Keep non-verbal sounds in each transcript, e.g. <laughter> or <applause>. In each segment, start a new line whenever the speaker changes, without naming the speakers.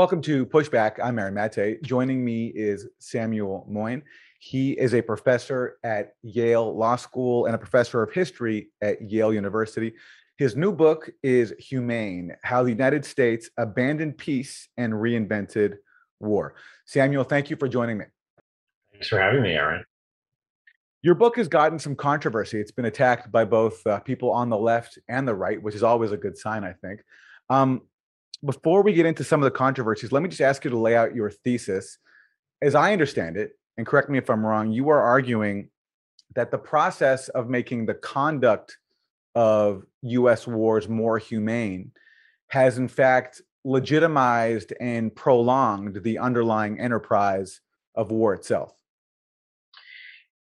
Welcome to Pushback. I'm Aaron Mate. Joining me is Samuel Moyn. He is a professor at Yale Law School and a professor of history at Yale University. His new book is Humane How the United States Abandoned Peace and Reinvented War. Samuel, thank you for joining me.
Thanks for having me, Aaron.
Your book has gotten some controversy. It's been attacked by both uh, people on the left and the right, which is always a good sign, I think. Um, before we get into some of the controversies, let me just ask you to lay out your thesis. As I understand it, and correct me if I'm wrong, you are arguing that the process of making the conduct of US wars more humane has, in fact, legitimized and prolonged the underlying enterprise of war itself.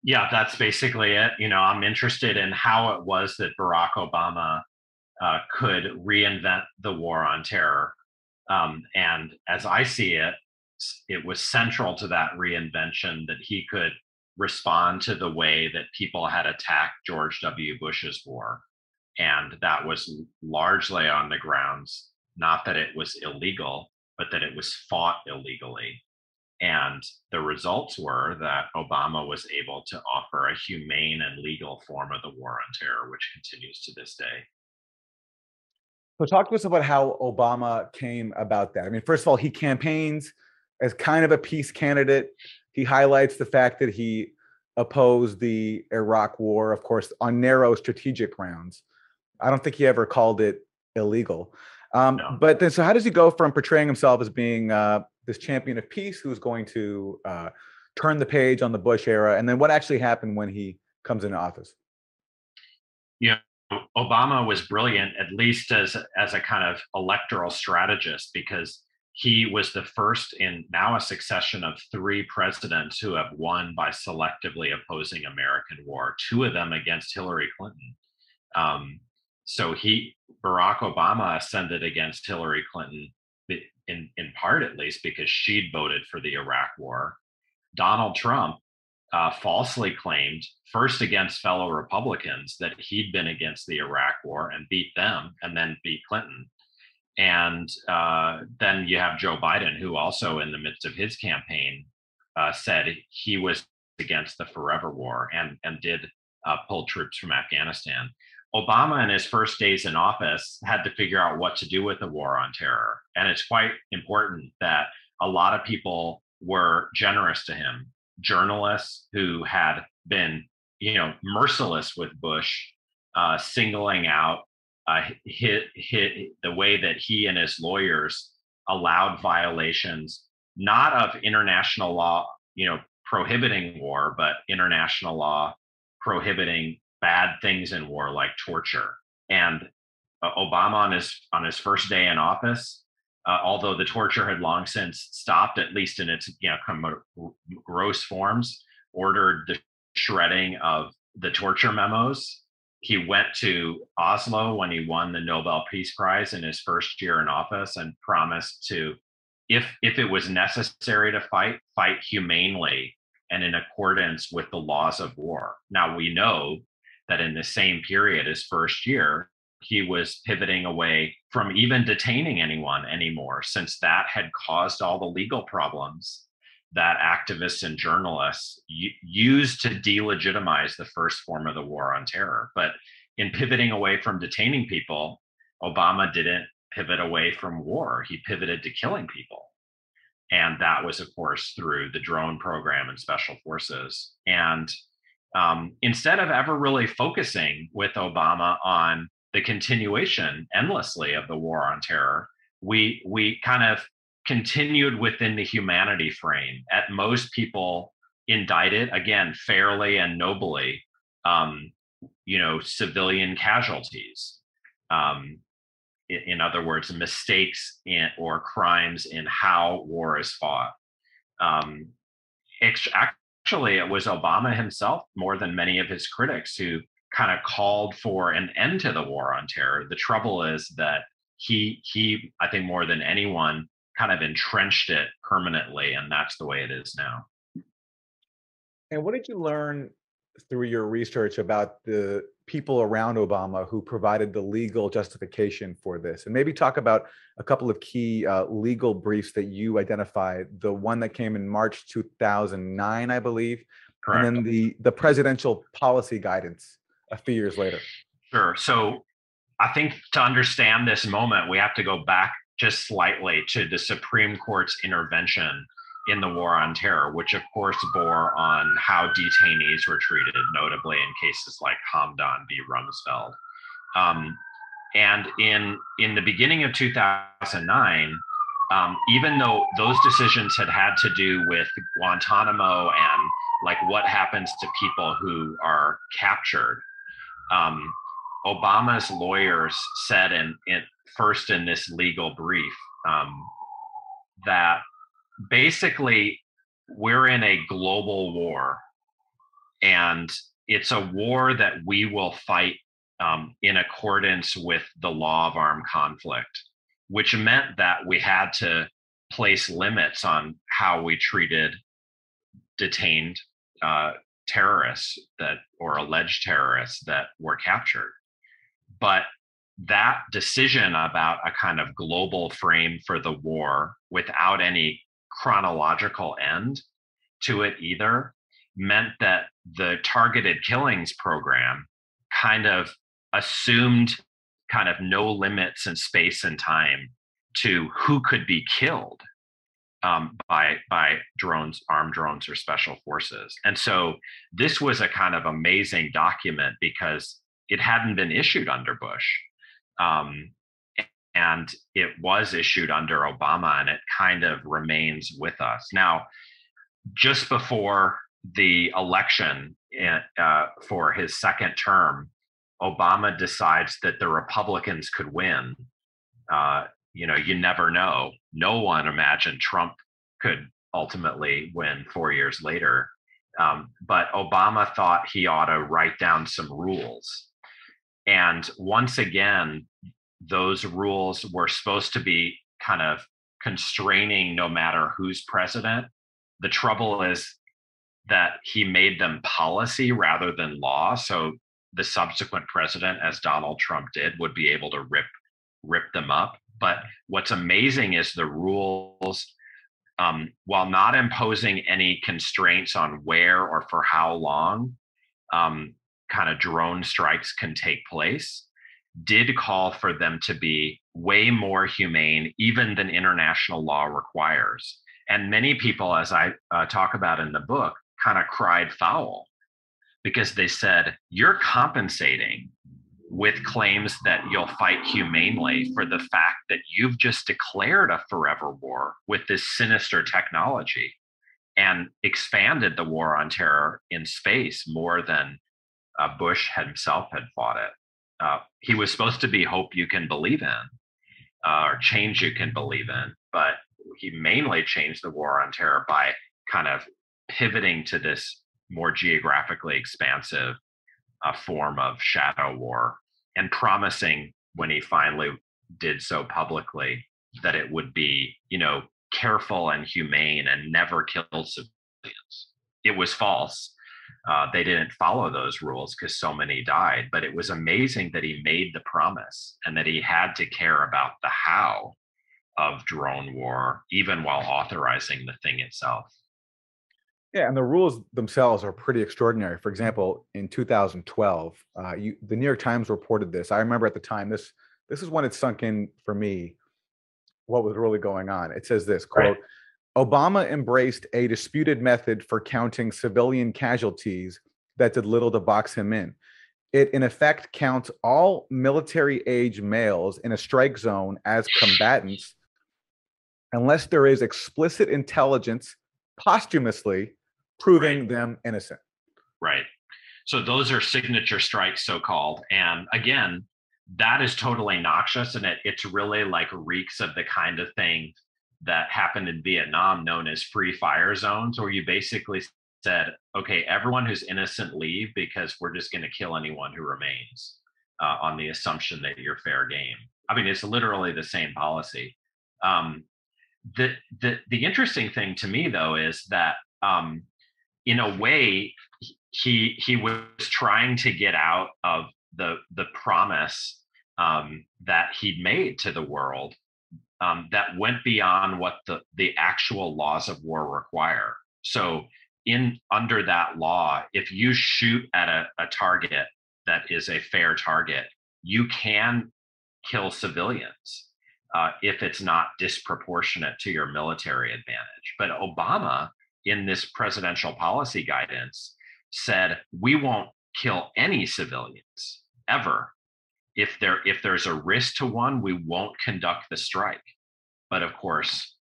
Yeah, that's basically it. You know, I'm interested in how it was that Barack Obama uh, could reinvent the war on terror. Um, and as I see it, it was central to that reinvention that he could respond to the way that people had attacked George W. Bush's war. And that was largely on the grounds, not that it was illegal, but that it was fought illegally. And the results were that Obama was able to offer a humane and legal form of the war on terror, which continues to this day.
So, talk to us about how Obama came about that. I mean, first of all, he campaigns as kind of a peace candidate. He highlights the fact that he opposed the Iraq war, of course, on narrow strategic grounds. I don't think he ever called it illegal. Um, no. But then, so how does he go from portraying himself as being uh, this champion of peace who's going to uh, turn the page on the Bush era, and then what actually happened when he comes into office?
Yeah, Obama was brilliant, at least as as a kind of electoral strategist, because he was the first in now a succession of three presidents who have won by selectively opposing American war. Two of them against Hillary Clinton. Um, so he Barack Obama ascended against Hillary Clinton in in part at least because she'd voted for the Iraq war. Donald Trump uh, falsely claimed first against fellow Republicans that he'd been against the Iraq war and beat them, and then beat Clinton. And uh, then you have Joe Biden, who also, in the midst of his campaign, uh, said he was against the Forever War and and did uh, pull troops from Afghanistan. Obama, in his first days in office, had to figure out what to do with the war on terror. And it's quite important that a lot of people were generous to him. Journalists who had been, you know, merciless with Bush, uh, singling out uh, hit, hit the way that he and his lawyers allowed violations, not of international law, you know, prohibiting war, but international law prohibiting bad things in war like torture. And uh, Obama on his on his first day in office, uh, although the torture had long since stopped, at least in its you know kind of gross forms, ordered the shredding of the torture memos. He went to Oslo when he won the Nobel Peace Prize in his first year in office and promised to, if if it was necessary to fight, fight humanely and in accordance with the laws of war. Now we know that in the same period, his first year, he was pivoting away from even detaining anyone anymore, since that had caused all the legal problems that activists and journalists used to delegitimize the first form of the war on terror. But in pivoting away from detaining people, Obama didn't pivot away from war, he pivoted to killing people. And that was, of course, through the drone program and special forces. And um, instead of ever really focusing with Obama on the continuation endlessly of the war on terror, we we kind of continued within the humanity frame. At most, people indicted again fairly and nobly, um, you know, civilian casualties. Um, in, in, other words, mistakes in, or crimes in how war is fought. Um, actually it was Obama himself more than many of his critics who kind of called for an end to the war on terror. The trouble is that he he I think more than anyone kind of entrenched it permanently and that's the way it is now.
And what did you learn through your research about the people around Obama who provided the legal justification for this, and maybe talk about a couple of key uh, legal briefs that you identified. The one that came in March 2009, I believe, Correct. and then the the presidential policy guidance a few years later.
Sure. So I think to understand this moment, we have to go back just slightly to the Supreme Court's intervention in the war on terror, which of course bore on how detainees were treated, notably in cases like Hamdan v. Rumsfeld. Um, and in in the beginning of 2009, um, even though those decisions had had to do with Guantanamo and like what happens to people who are captured, um, Obama's lawyers said in, in first in this legal brief um, that basically we're in a global war and it's a war that we will fight um, in accordance with the law of armed conflict which meant that we had to place limits on how we treated detained uh, terrorists that or alleged terrorists that were captured. But that decision about a kind of global frame for the war without any chronological end to it either meant that the targeted killings program kind of assumed kind of no limits in space and time to who could be killed um, by by drones, armed drones, or special forces. And so this was a kind of amazing document because it hadn't been issued under Bush. Um, and it was issued under Obama, and it kind of remains with us. Now, just before the election eh, uh, for his second term, Obama decides that the Republicans could win. Uh, you know, you never know. No one imagined Trump could ultimately win four years later. Um, but Obama thought he ought to write down some rules. And once again, those rules were supposed to be kind of constraining no matter who's president. The trouble is that he made them policy rather than law. So the subsequent president, as Donald Trump did, would be able to rip rip them up. But what's amazing is the rules, um, while not imposing any constraints on where or for how long um, kind of drone strikes can take place, did call for them to be way more humane, even than international law requires. And many people, as I uh, talk about in the book, kind of cried foul because they said, You're compensating with claims that you'll fight humanely for the fact that you've just declared a forever war with this sinister technology and expanded the war on terror in space more than uh, Bush himself had fought it. Uh, he was supposed to be hope you can believe in uh, or change you can believe in but he mainly changed the war on terror by kind of pivoting to this more geographically expansive uh, form of shadow war and promising when he finally did so publicly that it would be you know careful and humane and never kill civilians it was false uh, they didn't follow those rules because so many died. But it was amazing that he made the promise and that he had to care about the how of drone war, even while authorizing the thing itself.
Yeah, and the rules themselves are pretty extraordinary. For example, in 2012, uh, you, the New York Times reported this. I remember at the time this this is when it sunk in for me what was really going on. It says this quote. Right Obama embraced a disputed method for counting civilian casualties that did little to box him in. It, in effect, counts all military age males in a strike zone as combatants unless there is explicit intelligence posthumously proving right. them innocent.
Right. So those are signature strikes, so called. And again, that is totally noxious and it, it's really like reeks of the kind of thing that happened in Vietnam known as free fire zones, where you basically said, okay, everyone who's innocent leave because we're just going to kill anyone who remains uh, on the assumption that you're fair game. I mean, it's literally the same policy. Um, the, the, the interesting thing to me, though, is that um, in a way, he he was trying to get out of the the promise um, that he'd made to the world um, that went beyond what the the actual laws of war require. So in under that law, if you shoot at a, a target that is a fair target, you can kill civilians uh, if it's not disproportionate to your military advantage. But Obama, in this presidential policy guidance, said we won't kill any civilians ever. If there if there's a risk to one, we won't conduct the strike. But of course,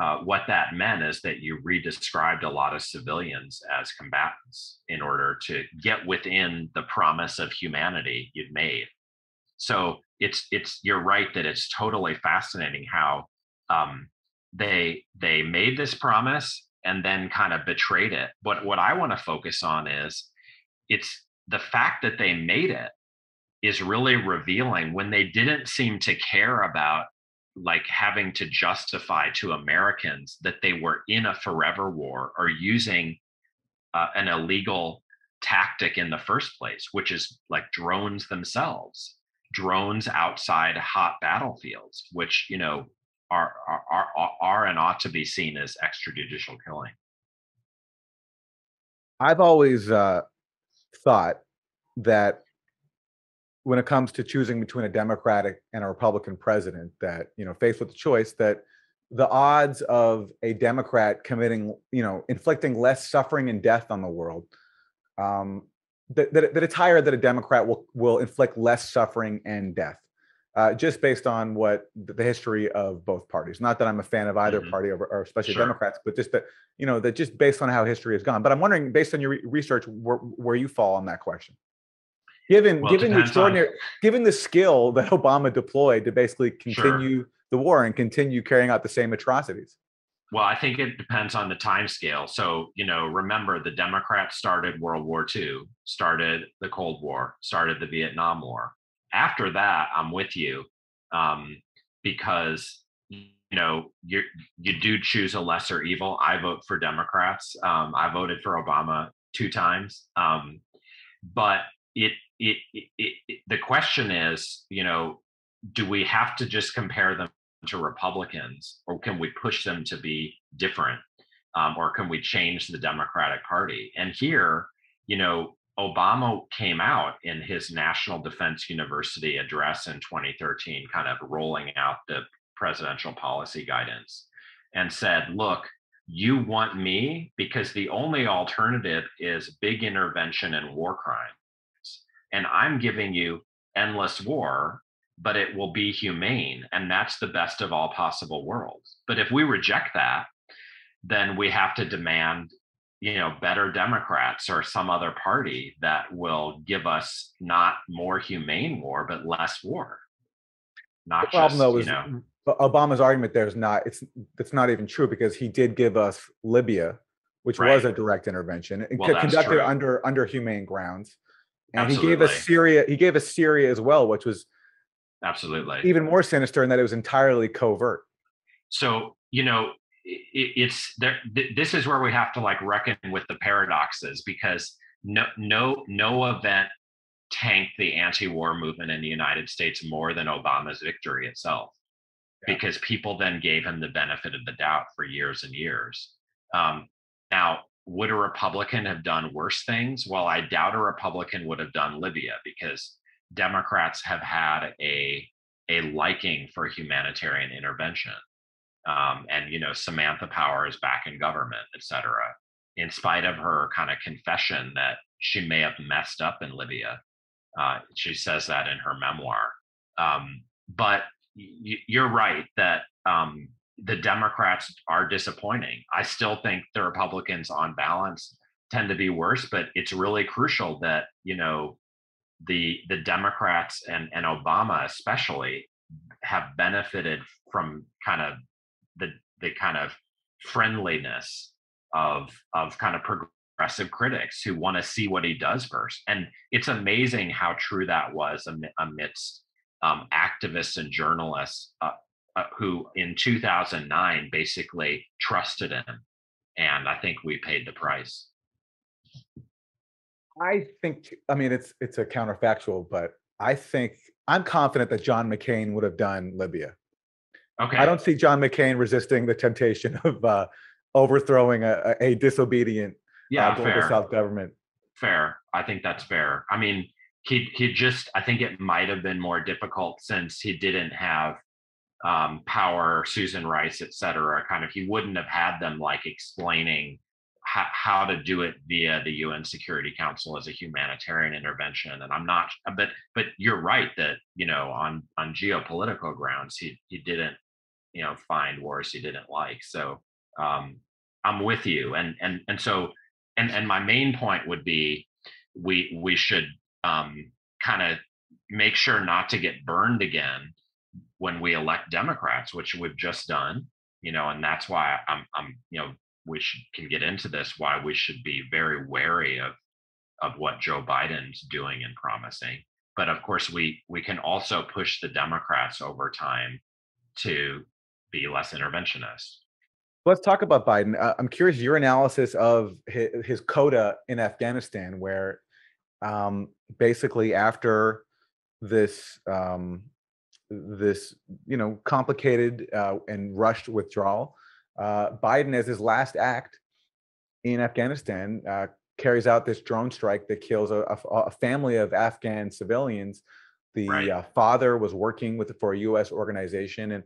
uh, what that meant is that you redescribed a lot of civilians as combatants in order to get within the promise of humanity you'd made. So it's it's you're right that it's totally fascinating how um, they they made this promise and then kind of betrayed it. But what I want to focus on is it's the fact that they made it is really revealing when they didn't seem to care about like having to justify to Americans that they were in a forever war or using uh, an illegal tactic in the first place, which is like drones themselves, drones outside hot battlefields, which you know are are are, are and ought to be seen as extrajudicial killing.
I've always uh, thought that when it comes to choosing between a Democratic and a Republican president, that you know, faced with the choice, that the odds of a Democrat committing, you know, inflicting less suffering and death on the world, um, that, that, that it's higher that a Democrat will will inflict less suffering and death, uh, just based on what the history of both parties. Not that I'm a fan of either mm-hmm. party, or, or especially sure. Democrats, but just that you know that just based on how history has gone. But I'm wondering, based on your re- research, where, where you fall on that question. Given well, given the extraordinary, on... given the skill that <laughs> Obama deployed to basically continue sure. the war and continue carrying out the same atrocities.
Well, I think it depends on the time scale. So, you know, remember the Democrats started World War II, started the Cold War, started the Vietnam War. After that, I'm with you um, because you know you you do choose a lesser evil. I vote for Democrats. Um, I voted for Obama two times, um, but it it, it, it, the question is, you know, do we have to just compare them to Republicans, or can we push them to be different, um, or can we change the Democratic Party? And here, you know, Obama came out in his National Defense University address in 2013, kind of rolling out the presidential policy guidance, and said, "Look." You want me because the only alternative is big intervention and war crime and I'm giving you endless war, but it will be humane. And that's the best of all possible worlds. But if we reject that, then we have to demand you know better democrats or some other party that will give us not more humane war but less war
not the problem just, though is you know, obama's argument there is not it's it's not even true because he did give us libya which right. was a direct intervention well, conducted under under humane grounds and absolutely. he gave us Syria. He gave us Syria as well, which was
absolutely
even more sinister in that it was entirely covert.
So you know, it, it's there. Th- this is where we have to like reckon with the paradoxes because no, no, no event tanked the anti-war movement in the United States more than Obama's victory itself, yeah. because people then gave him the benefit of the doubt for years and years. Um, now, would a Republican have done worse things? Well, I doubt a Republican would have done Libya because Democrats have had a a liking for humanitarian intervention. Um, and you know, Samantha Power is back in government, et cetera, in spite of her kind of confession that she may have messed up in Libya. Uh, she says that in her memoir. Um, but y- you're right that um, the Democrats are disappointing. I still think the Republicans, on balance, tend to be worse, but it's really crucial that you know the the Democrats and and Obama especially have benefited from kind of the the kind of friendliness of of kind of progressive critics who want to see what he does first. And it's amazing how true that was amidst um, activists and journalists uh, uh, who in 2009 basically trusted him. And I think we paid the price.
I think. I mean, it's it's a counterfactual, but I think I'm confident that John McCain would have done Libya.
Okay.
I don't see John McCain resisting the temptation <laughs> of uh, overthrowing a, a disobedient
yeah,
uh, global
fair.
South government.
Fair. I think that's fair. I mean, he he just. I think it might have been more difficult since he didn't have um, Power, Susan Rice, et cetera. Kind of, he wouldn't have had them like explaining how, how to do it via the UN Security Council as a humanitarian intervention. And I'm not, but but you're right that you know on on geopolitical grounds he he didn't you know find wars he didn't like. So um, I'm with you, and and and so and and my main point would be we we should um, kind of make sure not to get burned again when we elect Democrats, which we've just done. You know, and that's why I'm I'm you know we should, can get into this why we should be very wary of of what Joe Biden's doing and promising. But of course, we we can also push the Democrats over time to be less interventionist.
Let's talk about Biden. Uh, I'm curious your analysis of his, his coda in Afghanistan, where um, basically after this um, this you know complicated uh, and rushed withdrawal, uh, Biden, as his last act in Afghanistan, uh, carries out this drone strike that kills a, a, a family of Afghan civilians. The
Right.
uh, father was working with for a U.S. organization, and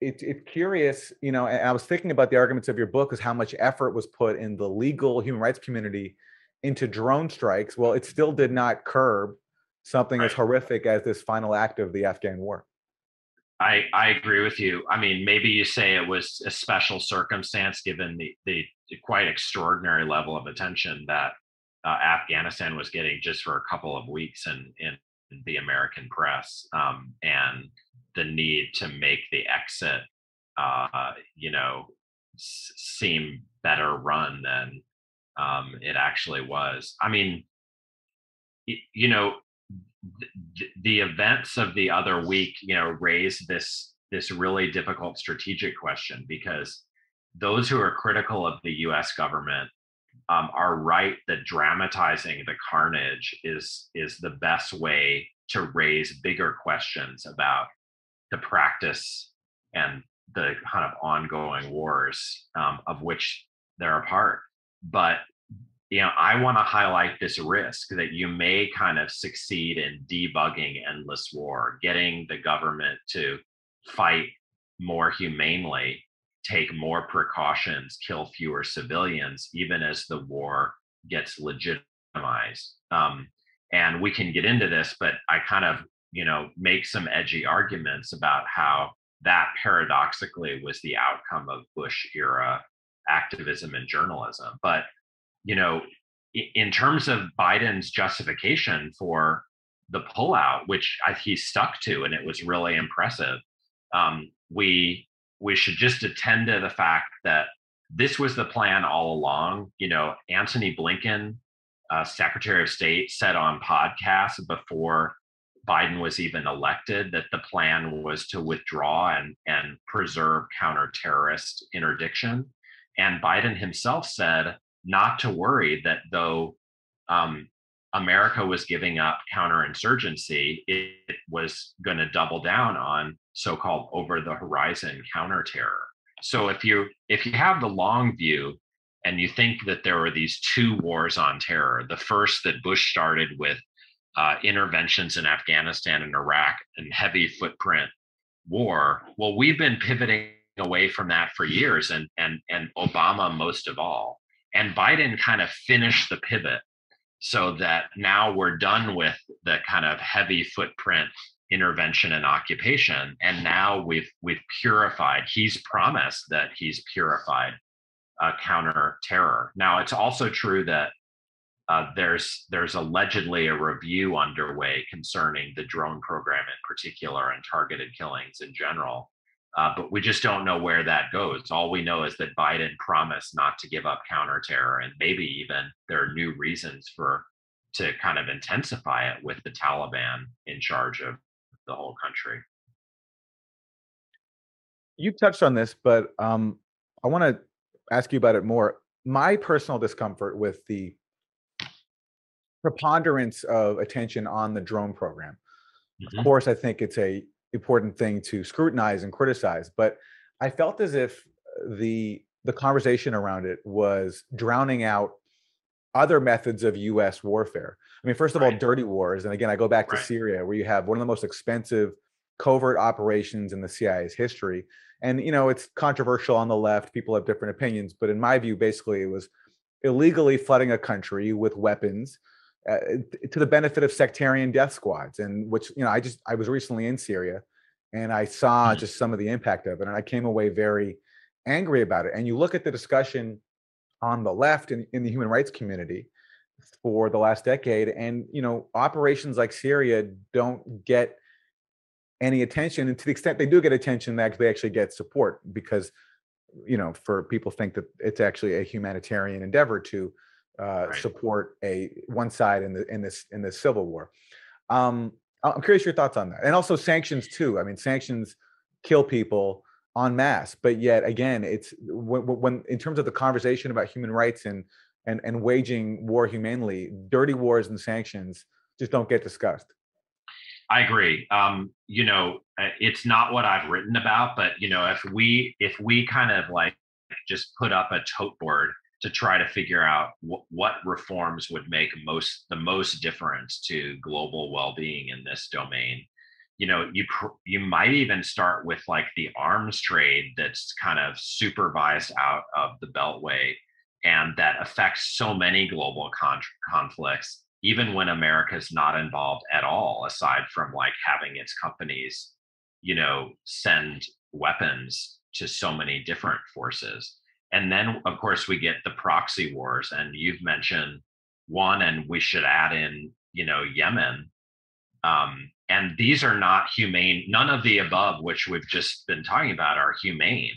it's it's curious, you know. And I was thinking about the arguments of your book, is how much effort was put in the legal human rights community into drone strikes. Well, it still did not curb something as horrific as this final act of the Afghan war.
I I agree with you. I mean, maybe you say it was a special circumstance given the the quite extraordinary level of attention that uh, Afghanistan was getting just for a couple of weeks in in the American press, um, and the need to make the exit, uh, you know, s- seem better run than um, it actually was. I mean, you know, th- the events of the other week, you know, raised this this really difficult strategic question because those who are critical of the U.S. government um, are right that dramatizing the carnage is is the best way to raise bigger questions about the practice and the kind of ongoing wars um, of which they're a part. But you know, I want to highlight this risk that you may kind of succeed in debugging endless war, getting the government to fight more humanely, take more precautions, kill fewer civilians, even as the war gets legitimized. Um, and we can get into this, but I kind of, you know, make some edgy arguments about how that paradoxically was the outcome of Bush era activism and journalism. But you know, in terms of Biden's justification for the pullout, which I, he stuck to, and it was really impressive, um, we we should just attend to the fact that this was the plan all along. You know, Antony Blinken, uh, Secretary of State, said on podcasts before Biden was even elected that the plan was to withdraw and and preserve counter-terrorist interdiction. And Biden himself said not to worry that though um, America was giving up counterinsurgency, it, it was going to double down on so-called over-the-horizon counterterror. So if you if you have the long view and you think that there were these two wars on terror, the first that Bush started with uh, interventions in Afghanistan and Iraq and heavy footprint war, well, we've been pivoting away from that for years, and and and Obama most of all and Biden kind of finished the pivot so that now we're done with the kind of heavy footprint intervention and occupation. And now we've we've purified he's promised that he's purified uh, counter terror now it's also true that uh, there's there's allegedly a review underway concerning the drone program in particular and targeted killings in general. Uh, but we just don't know where that goes. All we know is that Biden promised not to give up counterterror, and maybe even there are new reasons for to kind of intensify it with the Taliban in charge of the whole country.
You touched on this, but um, I want to ask you about it more. My personal discomfort with the preponderance of attention on the drone program.
Mhm.
Of course, I think it's a important thing to scrutinize and criticize, but I felt as if the the conversation around it was drowning out other methods of US warfare. I mean, first of all, dirty wars, and again, I go back to
Right.
Syria where you have one of the most expensive covert operations in the CIA's history. And you know, it's controversial on the left, people have different opinions, but in my view, basically it was illegally flooding a country with weapons uh, to the benefit of sectarian death squads and which you know i just i was recently in syria and i saw
Mhm.
just some of the impact of it and i came away very angry about it and you look at the discussion on the left in, in the human rights community for the last decade and you know operations like syria don't get any attention and to the extent they do get attention they actually, get support because you know for people think that it's actually a humanitarian endeavor to uh,
Right.
support a one side in the in this in this civil war um i'm curious your thoughts on that and also sanctions too i mean sanctions kill people en masse but yet again it's when, when in terms of the conversation about human rights and and and waging war humanely dirty wars and sanctions just don't get discussed
I agree. Um, you know, uh, it's not what I've written about, but you know, if we if we kind of like just put up a tote board to try to figure out wh- what reforms would make most the most difference to global well-being in this domain, you know, you pr- you might even start with like the arms trade that's kind of supervised out of the Beltway, and that affects so many global con- conflicts even when America's not involved at all, aside from like having its companies, you know, send weapons to so many different forces. And then, of course, we get the proxy wars, and you've mentioned one, and we should add in, you know, Yemen. Um, and these are not humane. None of the above, which we've just been talking about, are humane.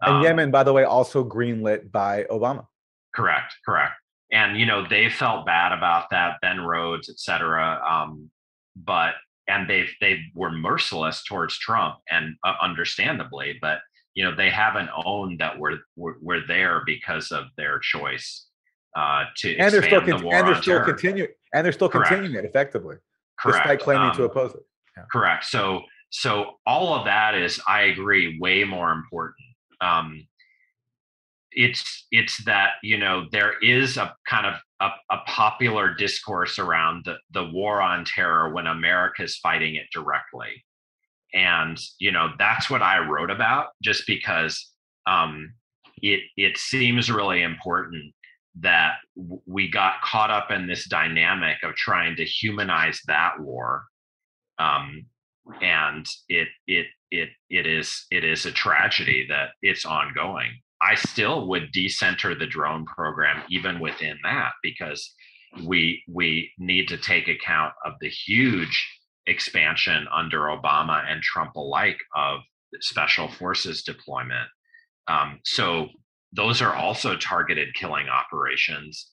and
Um,
yemen by the way also greenlit by obama
Correct, correct. And you know they felt bad about that, Ben Rhodes, et cetera. Um, but and they they were merciless towards Trump, and uh, understandably. But you know they haven't owned that we're we're, we're there because of their choice uh, to
and they're still
the
con- and they're still continuing and they're still
Correct.
continuing it effectively
Correct.
despite claiming to
Um,
oppose it
Correct. So so all of that is, I agree, way more important. Um, it's it's that you know there is a kind of a, a popular discourse around the, the war on terror when America's fighting it directly, and you know that's what I wrote about just because um, it it seems really important that we got caught up in this dynamic of trying to humanize that war um, and it it it it is it is a tragedy that it's ongoing. I still would decenter the drone program even within that because we we need to take account of the huge expansion under Obama and Trump alike of special forces deployment. Um, so those are also targeted killing operations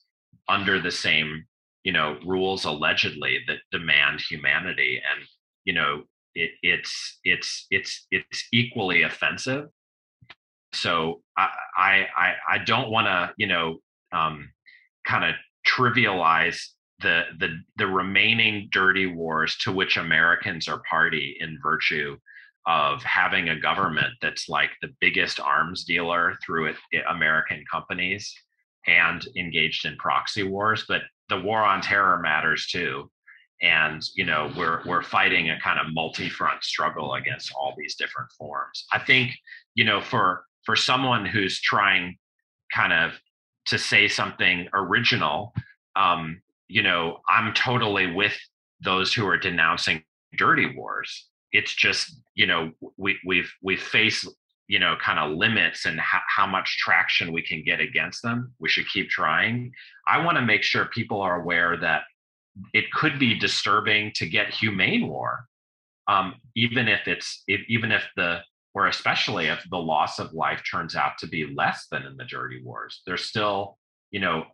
under the same you know rules allegedly that demand humanity and you know it, it's it's it's it's equally offensive so i i i, don't want to you know um, kind of trivialize the the the remaining dirty wars to which americans are party in virtue of having a government that's like the biggest arms dealer through it, american companies and engaged in proxy wars but the war on terror matters too. And you know we're we're fighting a kind of multi-front struggle against all these different forms. I think you know for for someone who's trying kind of to say something original um you know i'm totally with those who are denouncing dirty wars. It's just you know we we've we face you know kind of limits and how, how much traction we can get against them. We should keep trying. I want to make sure people are aware that it could be disturbing to get humane war um, even if it's if, even if the or especially if the loss of life turns out to be less than in the dirty wars they're still you know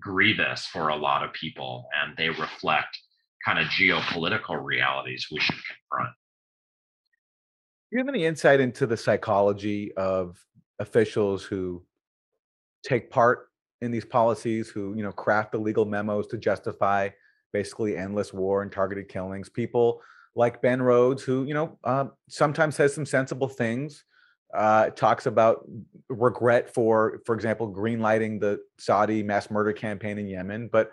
grievous for a lot of people and they reflect kind of geopolitical realities we should confront
Do you have any insight into the psychology of officials who take part in these policies who you know craft the legal memos to justify basically endless war and targeted killings. People like Ben Rhodes, who you know uh, sometimes says some sensible things, uh, talks about regret for, for example, greenlighting the Saudi mass murder campaign in Yemen, but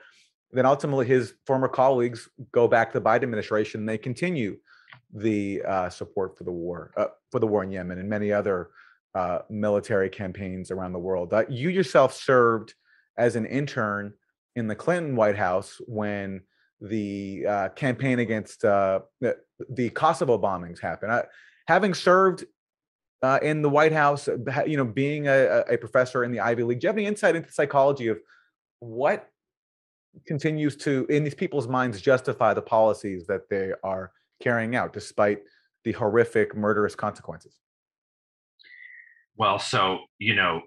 then ultimately his former colleagues go back to the Biden administration and they continue the uh, support for the war uh, for the war in Yemen and many other uh, military campaigns around the world. Uh, you yourself served as an intern in the Clinton White House when the uh, campaign against uh, the, Kosovo bombings happened. having served in the White House, you know, being a, a professor in the Ivy League, do you have any insight into the psychology of what continues to, in these people's minds, justify the policies that they are carrying out, despite the horrific, murderous consequences?
Well, so you know,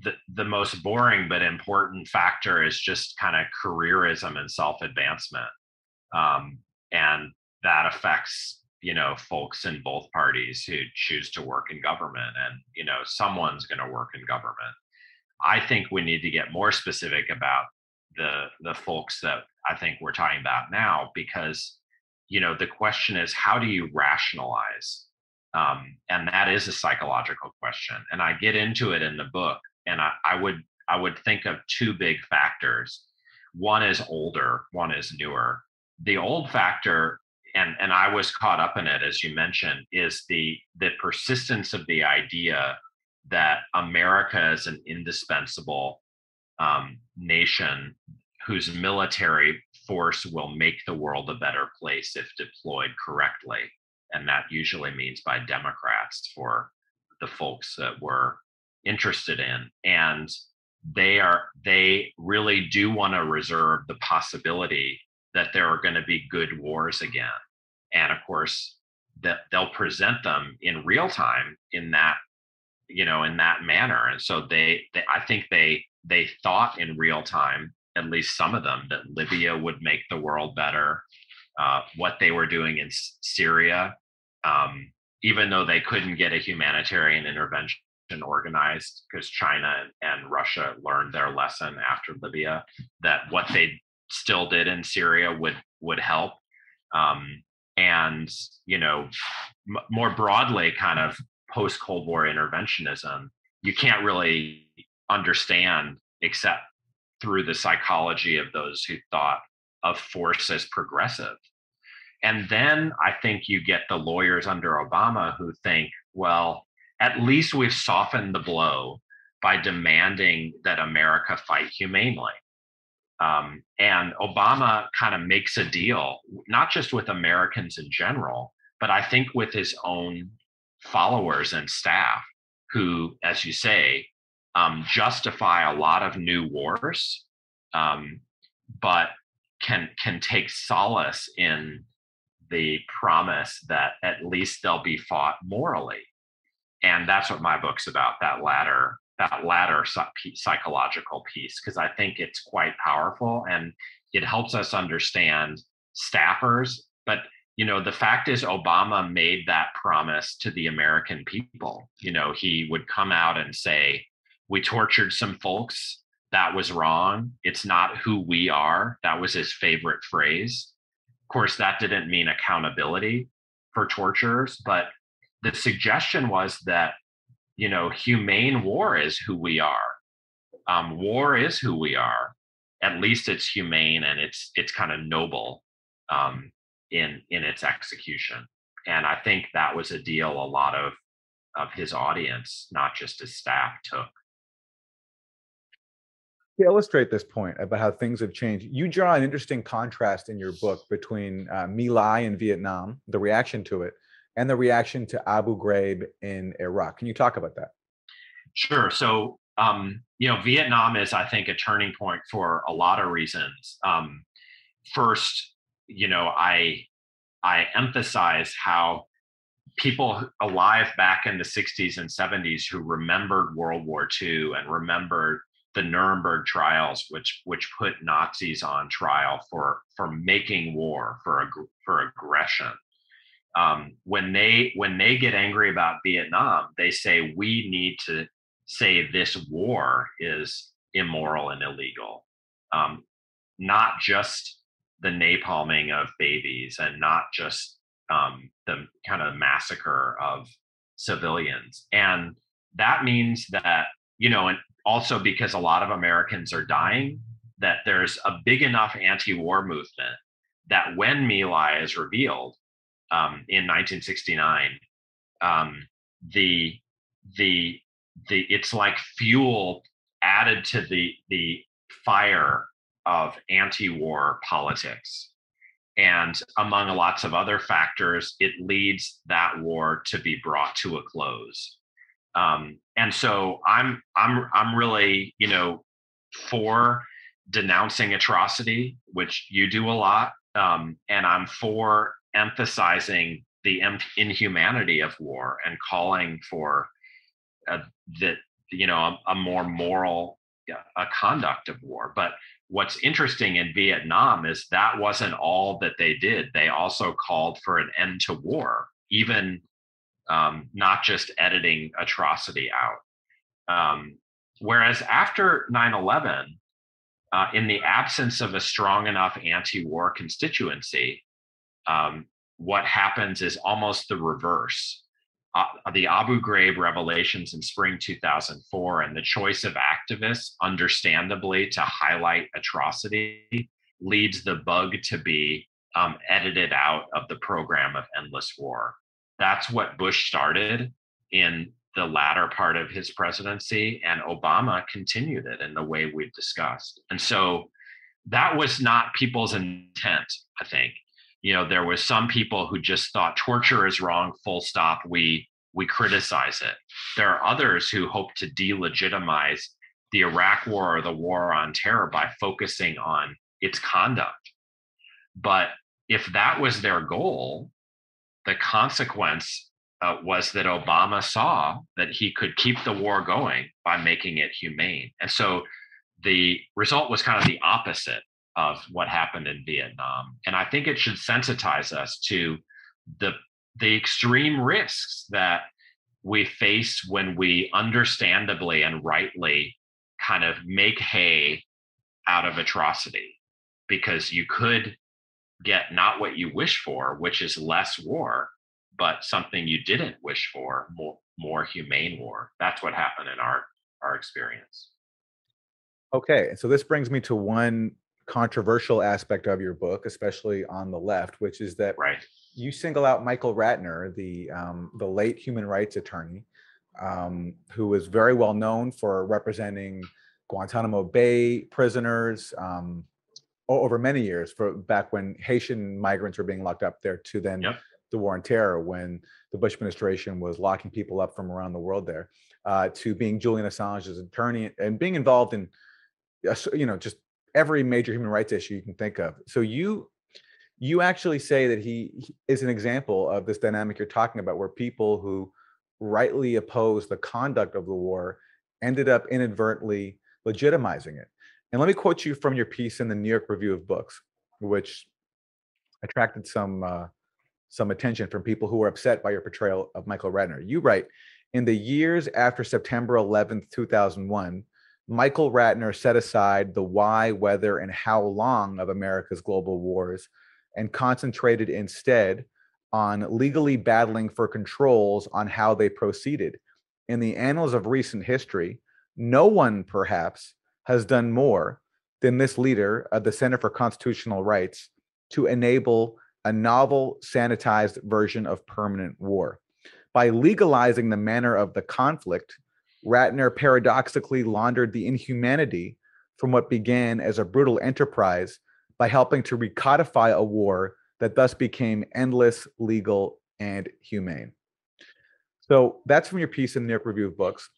the the most boring but important factor is just kind of careerism and self advancement, um, and that affects you know folks in both parties who choose to work in government, and you know someone's going to work in government. I think we need to get more specific about the the folks that I think we're talking about now because you know the question is how do you rationalize um, and that is a psychological question and i get into it in the book and I, I would i would think of two big factors one is older one is newer the old factor and and i was caught up in it as you mentioned is the the persistence of the idea that america is an indispensable um, nation whose military force will make the world a better place if deployed correctly. And that usually means by Democrats for the folks that we're interested in. And they are they really do want to reserve the possibility that there are going to be good wars again. And of course, that they'll present them in real time in that you know in that manner and so they, they i think they they thought in real time, at least some of them, that Libya would make the world better. Uh, what they were doing in Syria, um, even though they couldn't get a humanitarian intervention organized because China and Russia learned their lesson after Libya, that what they still did in Syria would would help. Um, and you know, m- more broadly, kind of post Cold War interventionism, you can't really understand except through the psychology of those who thought of force as progressive. And then I think you get the lawyers under Obama who think, well, at least we've softened the blow by demanding that America fight humanely. Um, and Obama kind of makes a deal, not just with Americans in general, but I think with his own followers and staff, who, as you say, um, justify a lot of new wars, um, but can can take solace in the promise that at least they'll be fought morally, and that's what my book's about. That latter that latter psychological piece, because I think it's quite powerful and it helps us understand staffers. But you know, the fact is, Obama made that promise to the American people. You know, he would come out and say, we tortured some folks. That was wrong. It's not who we are. That was his favorite phrase. Of course, that didn't mean accountability for torturers, but the suggestion was that, you know, humane war is who we are. Um, war is who we are. At least it's humane and it's it's kind of noble um, in in its execution. And I think that was a deal a lot of of his audience, not just his staff, took
to illustrate this point about how things have changed, you draw an interesting contrast in your book between uh, My Lai in Vietnam, the reaction to it, and the reaction to Abu Ghraib in Iraq. Can you talk about that?
Sure. So, um, you know, Vietnam is, I think, a turning point for a lot of reasons. Um, first, you know, I I emphasize how people alive back in the 60s and 70s who remembered World War II and remembered the Nuremberg trials, which which put Nazis on trial for for making war, for a for aggression. Um, when they when they get angry about Vietnam, they say we need to say this war is immoral and illegal. Um, not just the napalming of babies and not just um, the kind of massacre of civilians. And that means that, you know, and also because a lot of Americans are dying, that there's a big enough anti war movement that when My Lai is revealed um, in 1969, um, the the the it's like fuel added to the the fire of anti-war politics. And among lots of other factors it leads that war to be brought to a close. Um, and so i'm i'm i'm really you know for denouncing atrocity which you do a lot um, and i'm for emphasizing the inhumanity of war and calling for uh, that you know a, a more moral a conduct of war. But what's interesting in vietnam is that wasn't all that they did. They also called for an end to war even um, not just editing atrocity out. Um, whereas after 9-11 uh, in the absence of a strong enough anti-war constituency um, what happens is almost the reverse. Uh, the Abu Ghraib revelations in spring 2004 and the choice of activists, understandably, to highlight atrocity leads the bug to be um, edited out of the program of endless war. That's what Bush started in the latter part of his presidency, and Obama continued it in the way we've discussed. And so that was not people's intent, I think you know there was some people who just thought torture is wrong full stop we we criticize it. There are others who hope to delegitimize the iraq war or the war on terror by focusing on its conduct. But if that was their goal the consequence uh, was that obama saw that he could keep the war going by making it humane. And so the result was kind of the opposite of what happened in Vietnam. And I think it should sensitize us to the the extreme risks that we face when we understandably and rightly kind of make hay out of atrocity. Because you could get not what you wish for which is less war but something you didn't wish for more more humane war. That's what happened in our our experience.
Okay so this brings me to one controversial aspect of your book, especially on the left, which is that
right.
you single out Michael Ratner, the um, the late human rights attorney, um, who was very well known for representing Guantanamo Bay prisoners um, over many years, for back when Haitian migrants were being locked up there, to then yep. the war on terror when the Bush administration was locking people up from around the world there, uh, to being Julian Assange's attorney and being involved in, you know, just every major human rights issue you can think of. So you you actually say that he is an example of this dynamic you're talking about, where people who rightly oppose the conduct of the war ended up inadvertently legitimizing it. And let me quote you from your piece in the New York Review of Books, which attracted some uh, some attention from people who were upset by your portrayal of Michael Ratner. You write, in the years after September 11th, 2001, Michael Ratner set aside the why, whether, and how long of America's global wars and concentrated instead on legally battling for controls on how they proceeded. In the annals of recent history, no one perhaps has done more than this leader of the Center for Constitutional Rights to enable a novel, sanitized version of permanent war. By legalizing the manner of the conflict, Ratner paradoxically laundered the inhumanity from what began as a brutal enterprise by helping to recodify a war that thus became endless, legal, and humane. So that's from your piece in the New York Review of Books.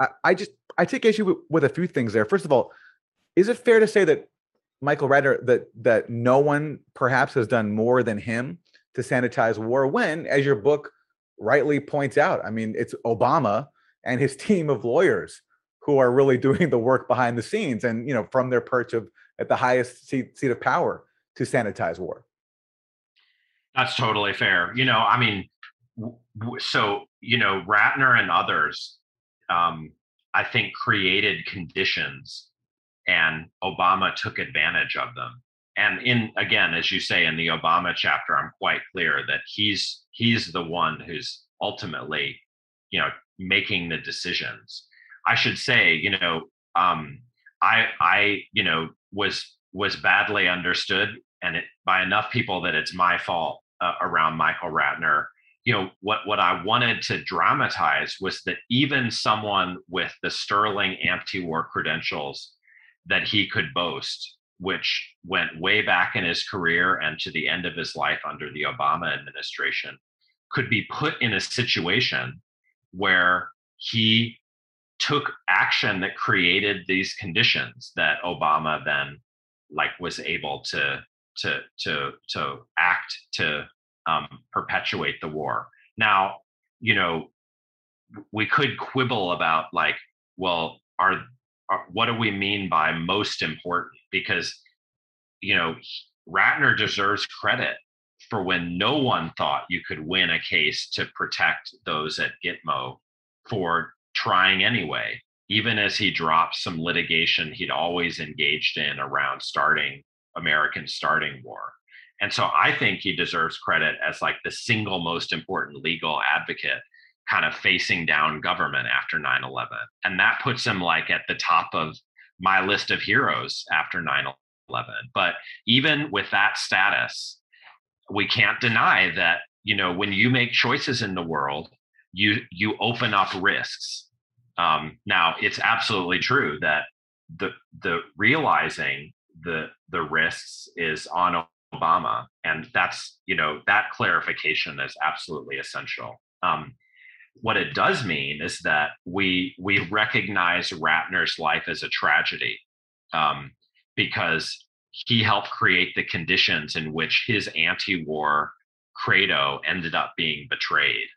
I, I just I take issue with, with, a few things there. First of all, is it fair to say that Michael Ratner that that no one perhaps has done more than him to sanitize war? When, as your book rightly points out, I mean, it's Obama and his team of lawyers who are really <laughs> doing the work behind the scenes and you know from their perch of at the highest seat, seat of power to sanitize war
that's totally fair you know i mean w- so you know ratner and others um, I think, created conditions and Obama took advantage of them. And in again, as you say in the Obama chapter, I'm quite clear that he's he's the one who's ultimately, you know, making the decisions. I should say, you know, um, I I you know was was badly understood and it by enough people that it's my fault uh, around Michael Ratner. You know what what I wanted to dramatize was that even someone with the sterling anti-war credentials that he could boast, which went way back in his career and to the end of his life under the Obama administration, could be put in a situation where he took action that created these conditions that Obama then like was able to to to to act to um, perpetuate the war. Now, you know, we could quibble about like, well, are, are what do we mean by most important? Because you know, Ratner deserves credit for when no one thought you could win a case to protect those at Gitmo for trying anyway. Even as he dropped some litigation he'd always engaged in around starting American starting war. And so I think he deserves credit as like the single most important legal advocate kind of facing down government after 9 11. And that puts him like at the top of my list of heroes after 9 11. But even with that status, we can't deny that, you know, when you make choices in the world, you you open up risks. Um, now, it's absolutely true that the the realizing the the risks is on Obama, and that's you know that clarification is absolutely essential. Um, what it does mean is that we we recognize Ratner's life as a tragedy um, because he helped create the conditions in which his anti-war credo ended up being betrayed.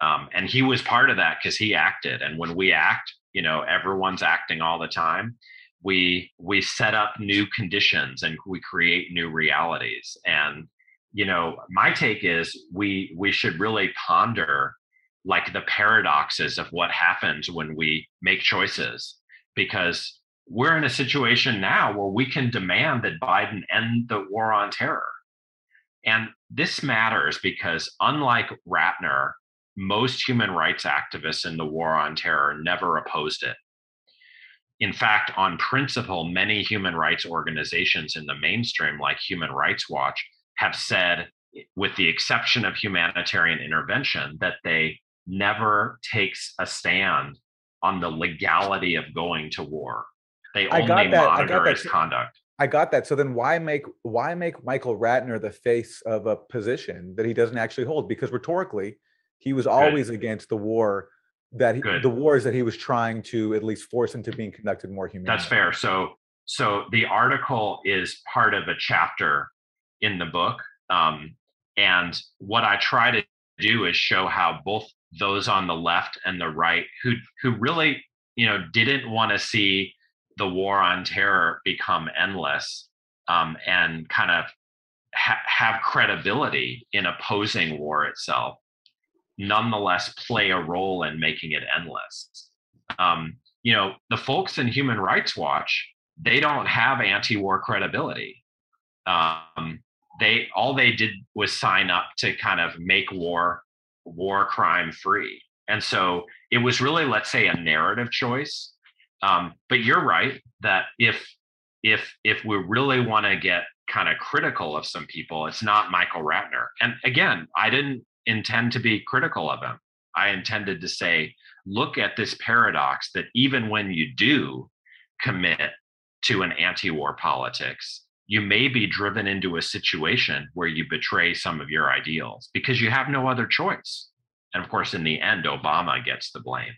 Um, and he was part of that because he acted. And when we act, you know, everyone's acting all the time. We we set up new conditions and we create new realities. And you know, my take is we we should really ponder like the paradoxes of what happens when we make choices because we're in a situation now where we can demand that Biden end the war on terror. And this matters because, unlike Ratner, most human rights activists in the war on terror never opposed it. In fact, on principle, many human rights organizations in the mainstream, like Human Rights Watch, have said, with the exception of humanitarian intervention, that they never takes a stand on the legality of going to war. They only I got that. monitor I got that. his conduct.
I got that. So then why make why make Michael Ratner the face of a position that he doesn't actually hold? Because rhetorically, he was always Good. against the war that he, the wars that he was trying to at least force into being conducted more humanely.
That's fair. So so the article is part of a chapter in the book. Um, and what I try to do is show how both those on the left and the right who who really you know didn't want to see the war on terror become endless um, and kind of ha- have credibility in opposing war itself, nonetheless play a role in making it endless. Um, you know, the folks in Human Rights Watch, they don't have anti-war credibility. Um, they all they did was sign up to kind of make war war crime free, and so it was really, let's say, a narrative choice um, but you're right that if if if we really want to get kind of critical of some people, it's not Michael Ratner. And again, I didn't intend to be critical of him. I intended to say, look at this paradox that even when you do commit to an anti-war politics, you may be driven into a situation where you betray some of your ideals because you have no other choice. And of course, in the end, Obama gets the blame,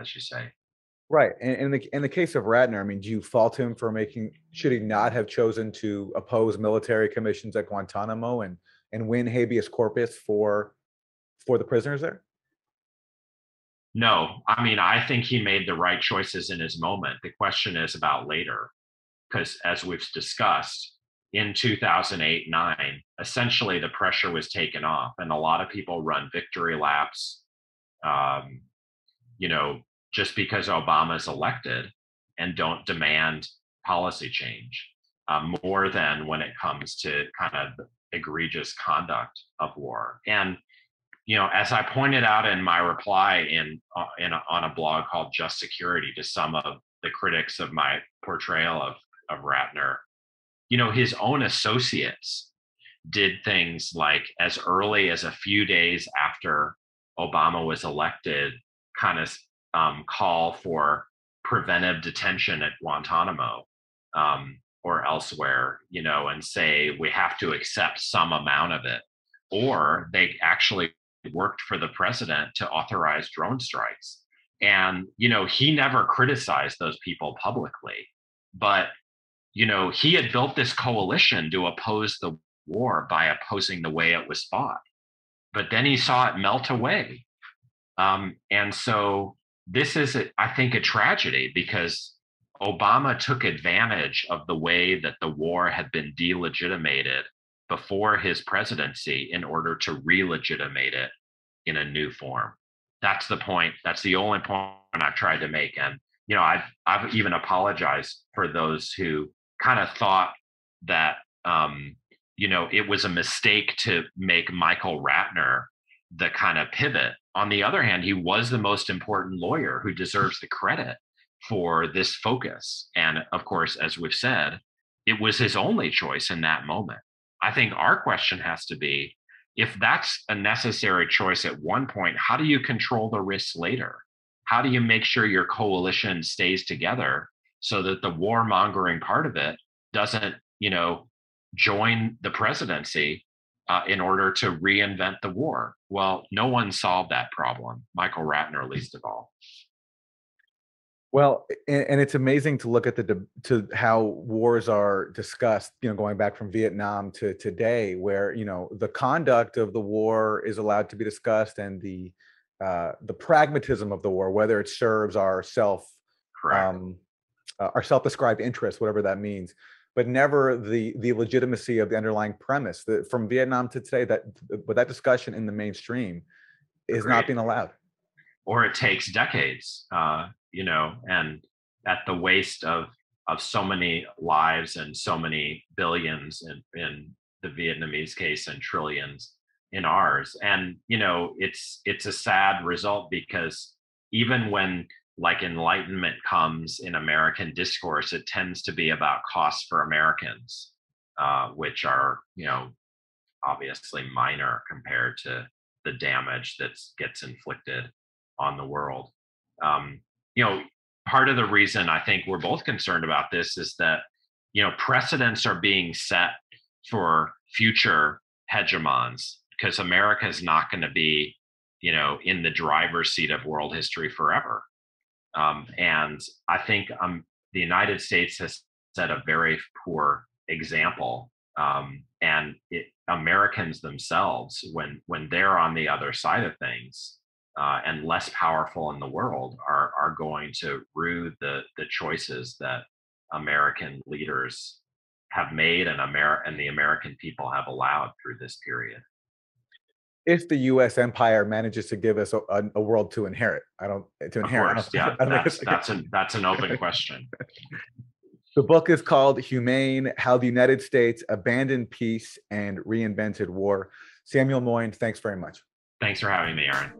as you say.
Right. And in the in the case of Ratner, I mean, do you fault him for making should he not have chosen to oppose military commissions at Guantanamo and and win habeas corpus for for the prisoners there?
No, I mean, I think he made the right choices in his moment. The question is about later, because as we've discussed, in 2008 9, essentially the pressure was taken off, and a lot of people run victory laps. Um, you know, just because Obama is elected and don't demand policy change um, more than when it comes to kind of egregious conduct of war. And you know, as I pointed out in my reply in, uh, in a, on a blog called Just Security to some of the critics of my portrayal of of Ratner, you know, his own associates did things like as early as a few days after Obama was elected, kind of um, call for preventive detention at Guantanamo um, or elsewhere, you know, and say we have to accept some amount of it. Or they actually worked for the president to authorize drone strikes. And, you know, he never criticized those people publicly. But, you know, he had built this coalition to oppose the war by opposing the way it was fought. But then he saw it melt away. Um, and so this is, I think, a tragedy because Obama took advantage of the way that the war had been delegitimated before his presidency in order to re-legitimate it in a new form. That's the point. That's the only point I've tried to make. And you know, I've I've even apologized for those who kind of thought that um, you know it was a mistake to make Michael Ratner the kind of pivot. On the other hand, he was the most important lawyer who deserves the credit for this focus. And of course, as we've said, it was his only choice in that moment. I think our question has to be if that's a necessary choice at one point, how do you control the risks later? How do you make sure your coalition stays together so that the warmongering part of it doesn't, you know, join the presidency uh, in order to reinvent the war? Well, no one solved that problem, Michael Ratner least of all.
Well, and, and, it's amazing to look at the to how wars are discussed. You know, going back from Vietnam to today, where you know the conduct of the war is allowed to be discussed, and the uh, the pragmatism of the war, whether it serves our self, um, uh, our self-described interests, whatever that means, but never the the legitimacy of the underlying premise. That from Vietnam to today, that but that discussion in the mainstream is not being allowed.
Or it takes decades. Uh, you know, and at the waste of of so many lives and so many billions in, in the Vietnamese case and trillions in ours. And you know, it's it's a sad result because even when like enlightenment comes in American discourse, it tends to be about costs for Americans, uh, which are you know obviously minor compared to the damage that gets inflicted on the world. Um, you know, part of the reason I think we're both concerned about this is that, you know, precedents are being set for future hegemons because America is not going to be, you know, in the driver's seat of world history forever. Um, and I think um, the United States has set a very poor example. Um, and it, Americans themselves, when when they're on the other side of things, uh, and less powerful in the world are are going to rue the the choices that American leaders have made and Amer- and the American people have allowed through this period.
If the U.S. empire manages to give us a, a world to inherit, I don't to inherit.
Course, <laughs> yeah, that's, that's an that's an open question. <laughs>
The book is called Humane How the United States Abandoned Peace and Reinvented War. Samuel Moyn, thanks very much.
Thanks for having me, Aaron.